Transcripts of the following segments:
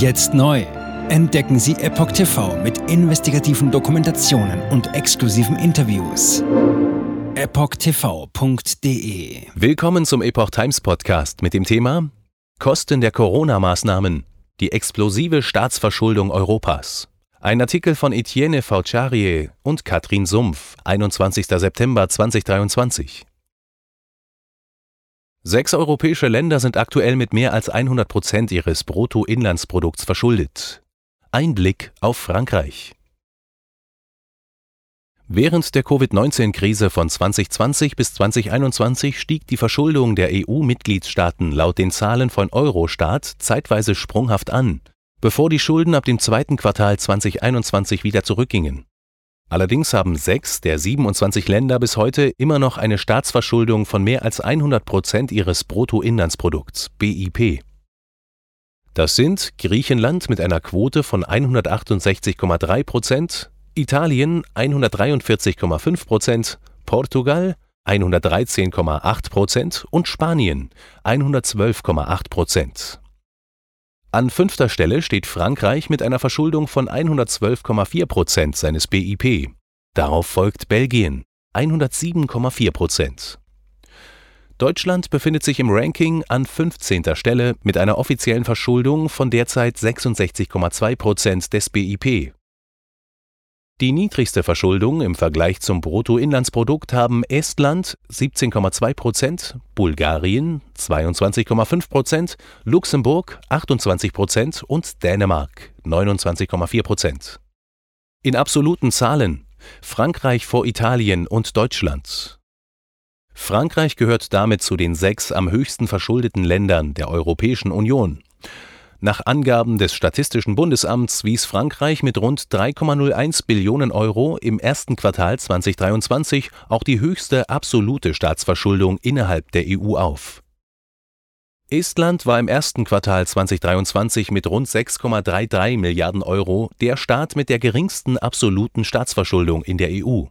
Jetzt neu. Entdecken Sie Epoch TV mit investigativen Dokumentationen und exklusiven Interviews. EpochTV.de Willkommen zum Epoch Times Podcast mit dem Thema Kosten der Corona-Maßnahmen. Die explosive Staatsverschuldung Europas. Ein Artikel von Etienne Faucharie und Katrin Sumpf, 21. September 2023. Sechs europäische Länder sind aktuell mit mehr als 100 Prozent ihres Bruttoinlandsprodukts verschuldet. Ein Blick auf Frankreich. Während der Covid-19-Krise von 2020 bis 2021 stieg die Verschuldung der EU-Mitgliedstaaten laut den Zahlen von Eurostat zeitweise sprunghaft an, bevor die Schulden ab dem zweiten Quartal 2021 wieder zurückgingen. Allerdings haben sechs der 27 Länder bis heute immer noch eine Staatsverschuldung von mehr als 100 Prozent ihres Bruttoinlandsprodukts BIP. Das sind Griechenland mit einer Quote von 168,3 Prozent, Italien 143,5 Prozent, Portugal 113,8 Prozent und Spanien 112,8 Prozent. An fünfter Stelle steht Frankreich mit einer Verschuldung von 112,4 Prozent seines BIP. Darauf folgt Belgien 107,4 Prozent. Deutschland befindet sich im Ranking an 15. Stelle mit einer offiziellen Verschuldung von derzeit 66,2 Prozent des BIP. Die niedrigste Verschuldung im Vergleich zum Bruttoinlandsprodukt haben Estland 17,2 Prozent, Bulgarien 22,5 Prozent, Luxemburg 28 Prozent und Dänemark 29,4 Prozent. In absoluten Zahlen Frankreich vor Italien und Deutschland. Frankreich gehört damit zu den sechs am höchsten verschuldeten Ländern der Europäischen Union. Nach Angaben des Statistischen Bundesamts wies Frankreich mit rund 3,01 Billionen Euro im ersten Quartal 2023 auch die höchste absolute Staatsverschuldung innerhalb der EU auf. Estland war im ersten Quartal 2023 mit rund 6,33 Milliarden Euro der Staat mit der geringsten absoluten Staatsverschuldung in der EU.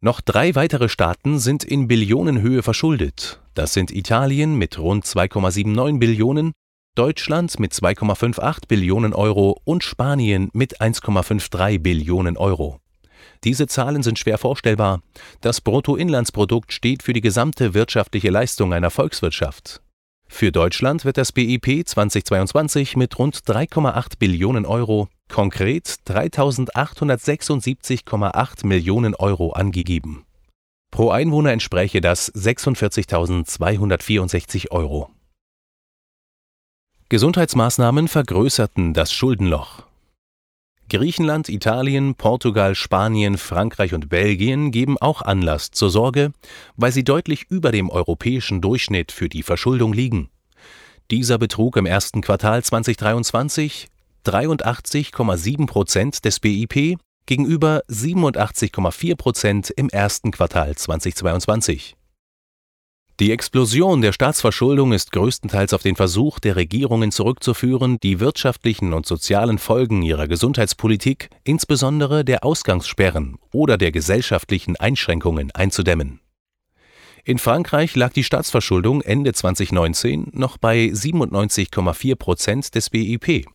Noch drei weitere Staaten sind in Billionenhöhe verschuldet. Das sind Italien mit rund 2,79 Billionen, Deutschland mit 2,58 Billionen Euro und Spanien mit 1,53 Billionen Euro. Diese Zahlen sind schwer vorstellbar. Das Bruttoinlandsprodukt steht für die gesamte wirtschaftliche Leistung einer Volkswirtschaft. Für Deutschland wird das BIP 2022 mit rund 3,8 Billionen Euro, konkret 3.876,8 Millionen Euro angegeben. Pro Einwohner entspräche das 46.264 Euro. Gesundheitsmaßnahmen vergrößerten das Schuldenloch. Griechenland, Italien, Portugal, Spanien, Frankreich und Belgien geben auch Anlass zur Sorge, weil sie deutlich über dem europäischen Durchschnitt für die Verschuldung liegen. Dieser betrug im ersten Quartal 2023 83,7 Prozent des BIP gegenüber 87,4 Prozent im ersten Quartal 2022. Die Explosion der Staatsverschuldung ist größtenteils auf den Versuch der Regierungen zurückzuführen, die wirtschaftlichen und sozialen Folgen ihrer Gesundheitspolitik, insbesondere der Ausgangssperren oder der gesellschaftlichen Einschränkungen einzudämmen. In Frankreich lag die Staatsverschuldung Ende 2019 noch bei 97,4 Prozent des BIP.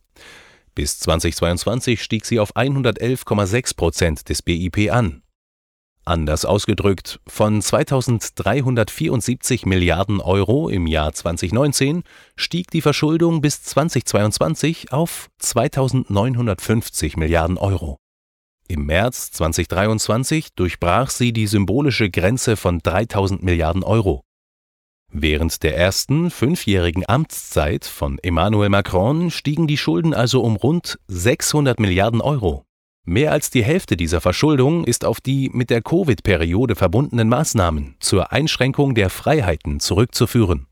Bis 2022 stieg sie auf 111,6 Prozent des BIP an. Anders ausgedrückt, von 2374 Milliarden Euro im Jahr 2019 stieg die Verschuldung bis 2022 auf 2950 Milliarden Euro. Im März 2023 durchbrach sie die symbolische Grenze von 3000 Milliarden Euro. Während der ersten fünfjährigen Amtszeit von Emmanuel Macron stiegen die Schulden also um rund 600 Milliarden Euro. Mehr als die Hälfte dieser Verschuldung ist auf die mit der Covid-Periode verbundenen Maßnahmen zur Einschränkung der Freiheiten zurückzuführen.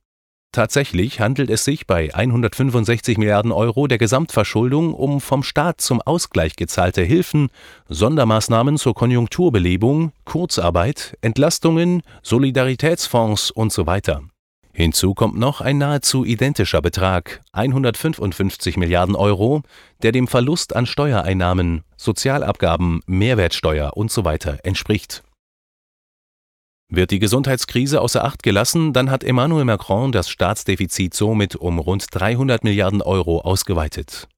Tatsächlich handelt es sich bei 165 Milliarden Euro der Gesamtverschuldung um vom Staat zum Ausgleich gezahlte Hilfen, Sondermaßnahmen zur Konjunkturbelebung, Kurzarbeit, Entlastungen, Solidaritätsfonds usw. Hinzu kommt noch ein nahezu identischer Betrag, 155 Milliarden Euro, der dem Verlust an Steuereinnahmen, Sozialabgaben, Mehrwertsteuer usw. Entspricht. Wird die Gesundheitskrise außer Acht gelassen, dann hat Emmanuel Macron das Staatsdefizit somit um rund 300 Milliarden Euro ausgeweitet.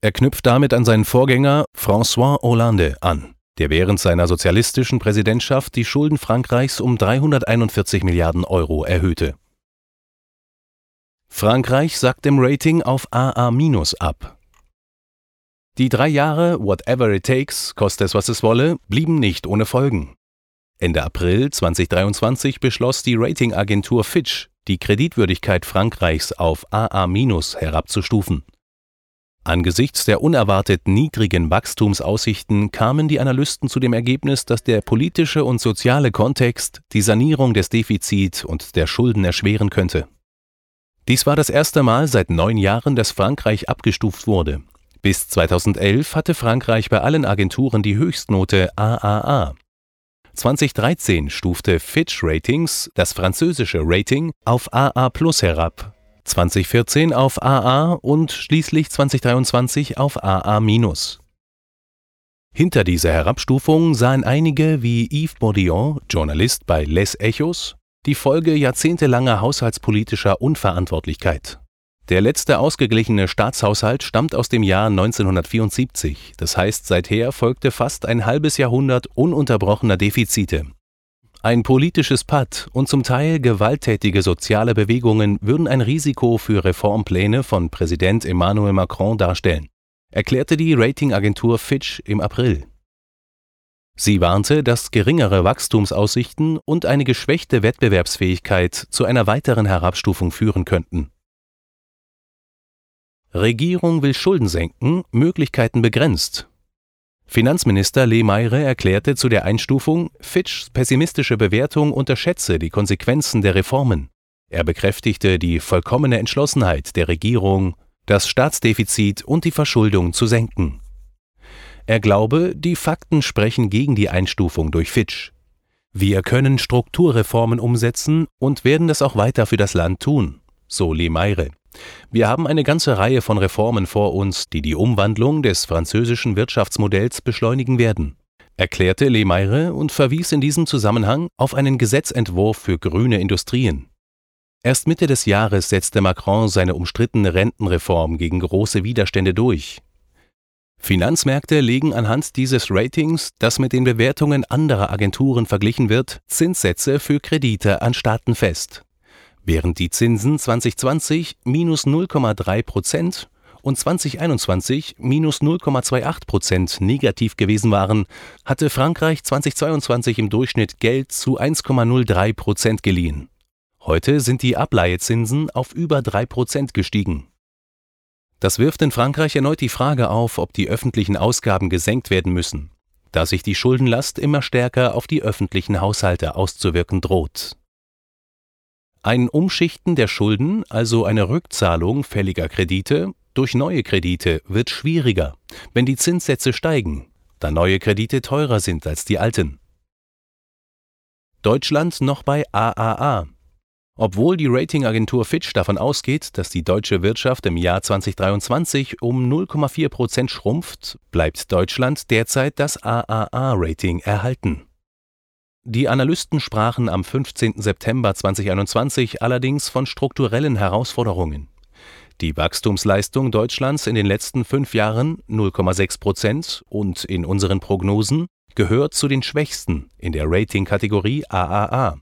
Er knüpft damit an seinen Vorgänger François Hollande an, der während seiner sozialistischen Präsidentschaft die Schulden Frankreichs um 341 Milliarden Euro erhöhte. Frankreich sagt im Rating auf AA- ab. Die drei Jahre Whatever it takes, koste es was es wolle, blieben nicht ohne Folgen. Ende April 2023 beschloss die Ratingagentur Fitch, die Kreditwürdigkeit Frankreichs auf AA- herabzustufen. Angesichts der unerwartet niedrigen Wachstumsaussichten kamen die Analysten zu dem Ergebnis, dass der politische und soziale Kontext die Sanierung des Defizit und der Schulden erschweren könnte. Dies war das erste Mal seit neun Jahren, dass Frankreich abgestuft wurde. Bis 2011 hatte Frankreich bei allen Agenturen die Höchstnote AAA, 2013 stufte Fitch Ratings das französische Rating auf AA Plus herab, 2014 auf AA und schließlich 2023 auf AA minus. Hinter dieser Herabstufung sahen einige wie Yves Bourdillon, Journalist bei Les Echos, die Folge jahrzehntelanger haushaltspolitischer Unverantwortlichkeit. Der letzte ausgeglichene Staatshaushalt stammt aus dem Jahr 1974, das heißt seither folgte fast ein halbes Jahrhundert ununterbrochener Defizite. Ein politisches Patt und zum Teil gewalttätige soziale Bewegungen würden ein Risiko für Reformpläne von Präsident Emmanuel Macron darstellen, erklärte die Ratingagentur Fitch im April. Sie warnte, dass geringere Wachstumsaussichten und eine geschwächte Wettbewerbsfähigkeit zu einer weiteren Herabstufung führen könnten Regierung will Schulden senken, Möglichkeiten begrenzt. Finanzminister Lee Mayre erklärte zu der Einstufung, Fitchs pessimistische Bewertung unterschätze die Konsequenzen der Reformen. Er bekräftigte die vollkommene Entschlossenheit der Regierung, das Staatsdefizit und die Verschuldung zu senken. Er glaube, die Fakten sprechen gegen die Einstufung durch Fitch. Wir können Strukturreformen umsetzen und werden das auch weiter für das Land tun, so Lee Mayre. Wir haben eine ganze Reihe von Reformen vor uns, die die Umwandlung des französischen Wirtschaftsmodells beschleunigen werden, erklärte Lemaire und verwies in diesem Zusammenhang auf einen Gesetzentwurf für grüne Industrien. Erst Mitte des Jahres setzte Macron seine umstrittene Rentenreform gegen große Widerstände durch. Finanzmärkte legen anhand dieses Ratings, das mit den Bewertungen anderer Agenturen verglichen wird, Zinssätze für Kredite an Staaten fest. Während die Zinsen 2020 minus 0,3 Prozent und 2021 minus 0,28 Prozent negativ gewesen waren, hatte Frankreich 2022 im Durchschnitt Geld zu 1,03 Prozent geliehen. Heute sind die Ableihezinsen auf über 3 Prozent gestiegen. Das wirft in Frankreich erneut die Frage auf, ob die öffentlichen Ausgaben gesenkt werden müssen, da sich die Schuldenlast immer stärker auf die öffentlichen Haushalte auszuwirken droht. Ein Umschichten der Schulden, also eine Rückzahlung fälliger Kredite, durch neue Kredite wird schwieriger, wenn die Zinssätze steigen, da neue Kredite teurer sind als die alten. Deutschland noch bei AAA. Obwohl die Ratingagentur Fitch davon ausgeht, dass die deutsche Wirtschaft im Jahr 2023 um 0,4 Prozent schrumpft, bleibt Deutschland derzeit das AAA-Rating erhalten. Die Analysten sprachen am 15. September 2021 allerdings von strukturellen Herausforderungen. Die Wachstumsleistung Deutschlands in den letzten fünf Jahren 0,6 Prozent und in unseren Prognosen gehört zu den schwächsten in der Ratingkategorie AAA,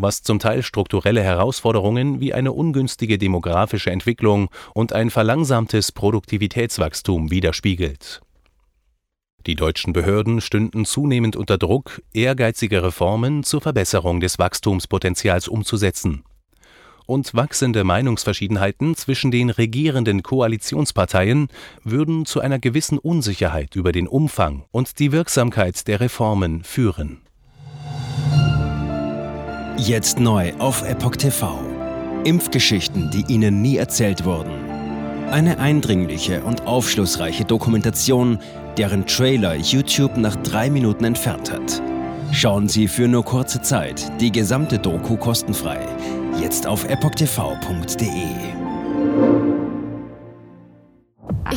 was zum Teil strukturelle Herausforderungen wie eine ungünstige demografische Entwicklung und ein verlangsamtes Produktivitätswachstum widerspiegelt die deutschen Behörden stünden zunehmend unter Druck, ehrgeizige Reformen zur Verbesserung des Wachstumspotenzials umzusetzen. Und wachsende Meinungsverschiedenheiten zwischen den regierenden Koalitionsparteien würden zu einer gewissen Unsicherheit über den Umfang und die Wirksamkeit der Reformen führen. Jetzt neu auf Epoch TV. Impfgeschichten, die Ihnen nie erzählt wurden. Eine eindringliche und aufschlussreiche Dokumentation deren Trailer YouTube nach drei Minuten entfernt hat. Schauen Sie für nur kurze Zeit die gesamte Doku kostenfrei. Jetzt auf epochtv.de.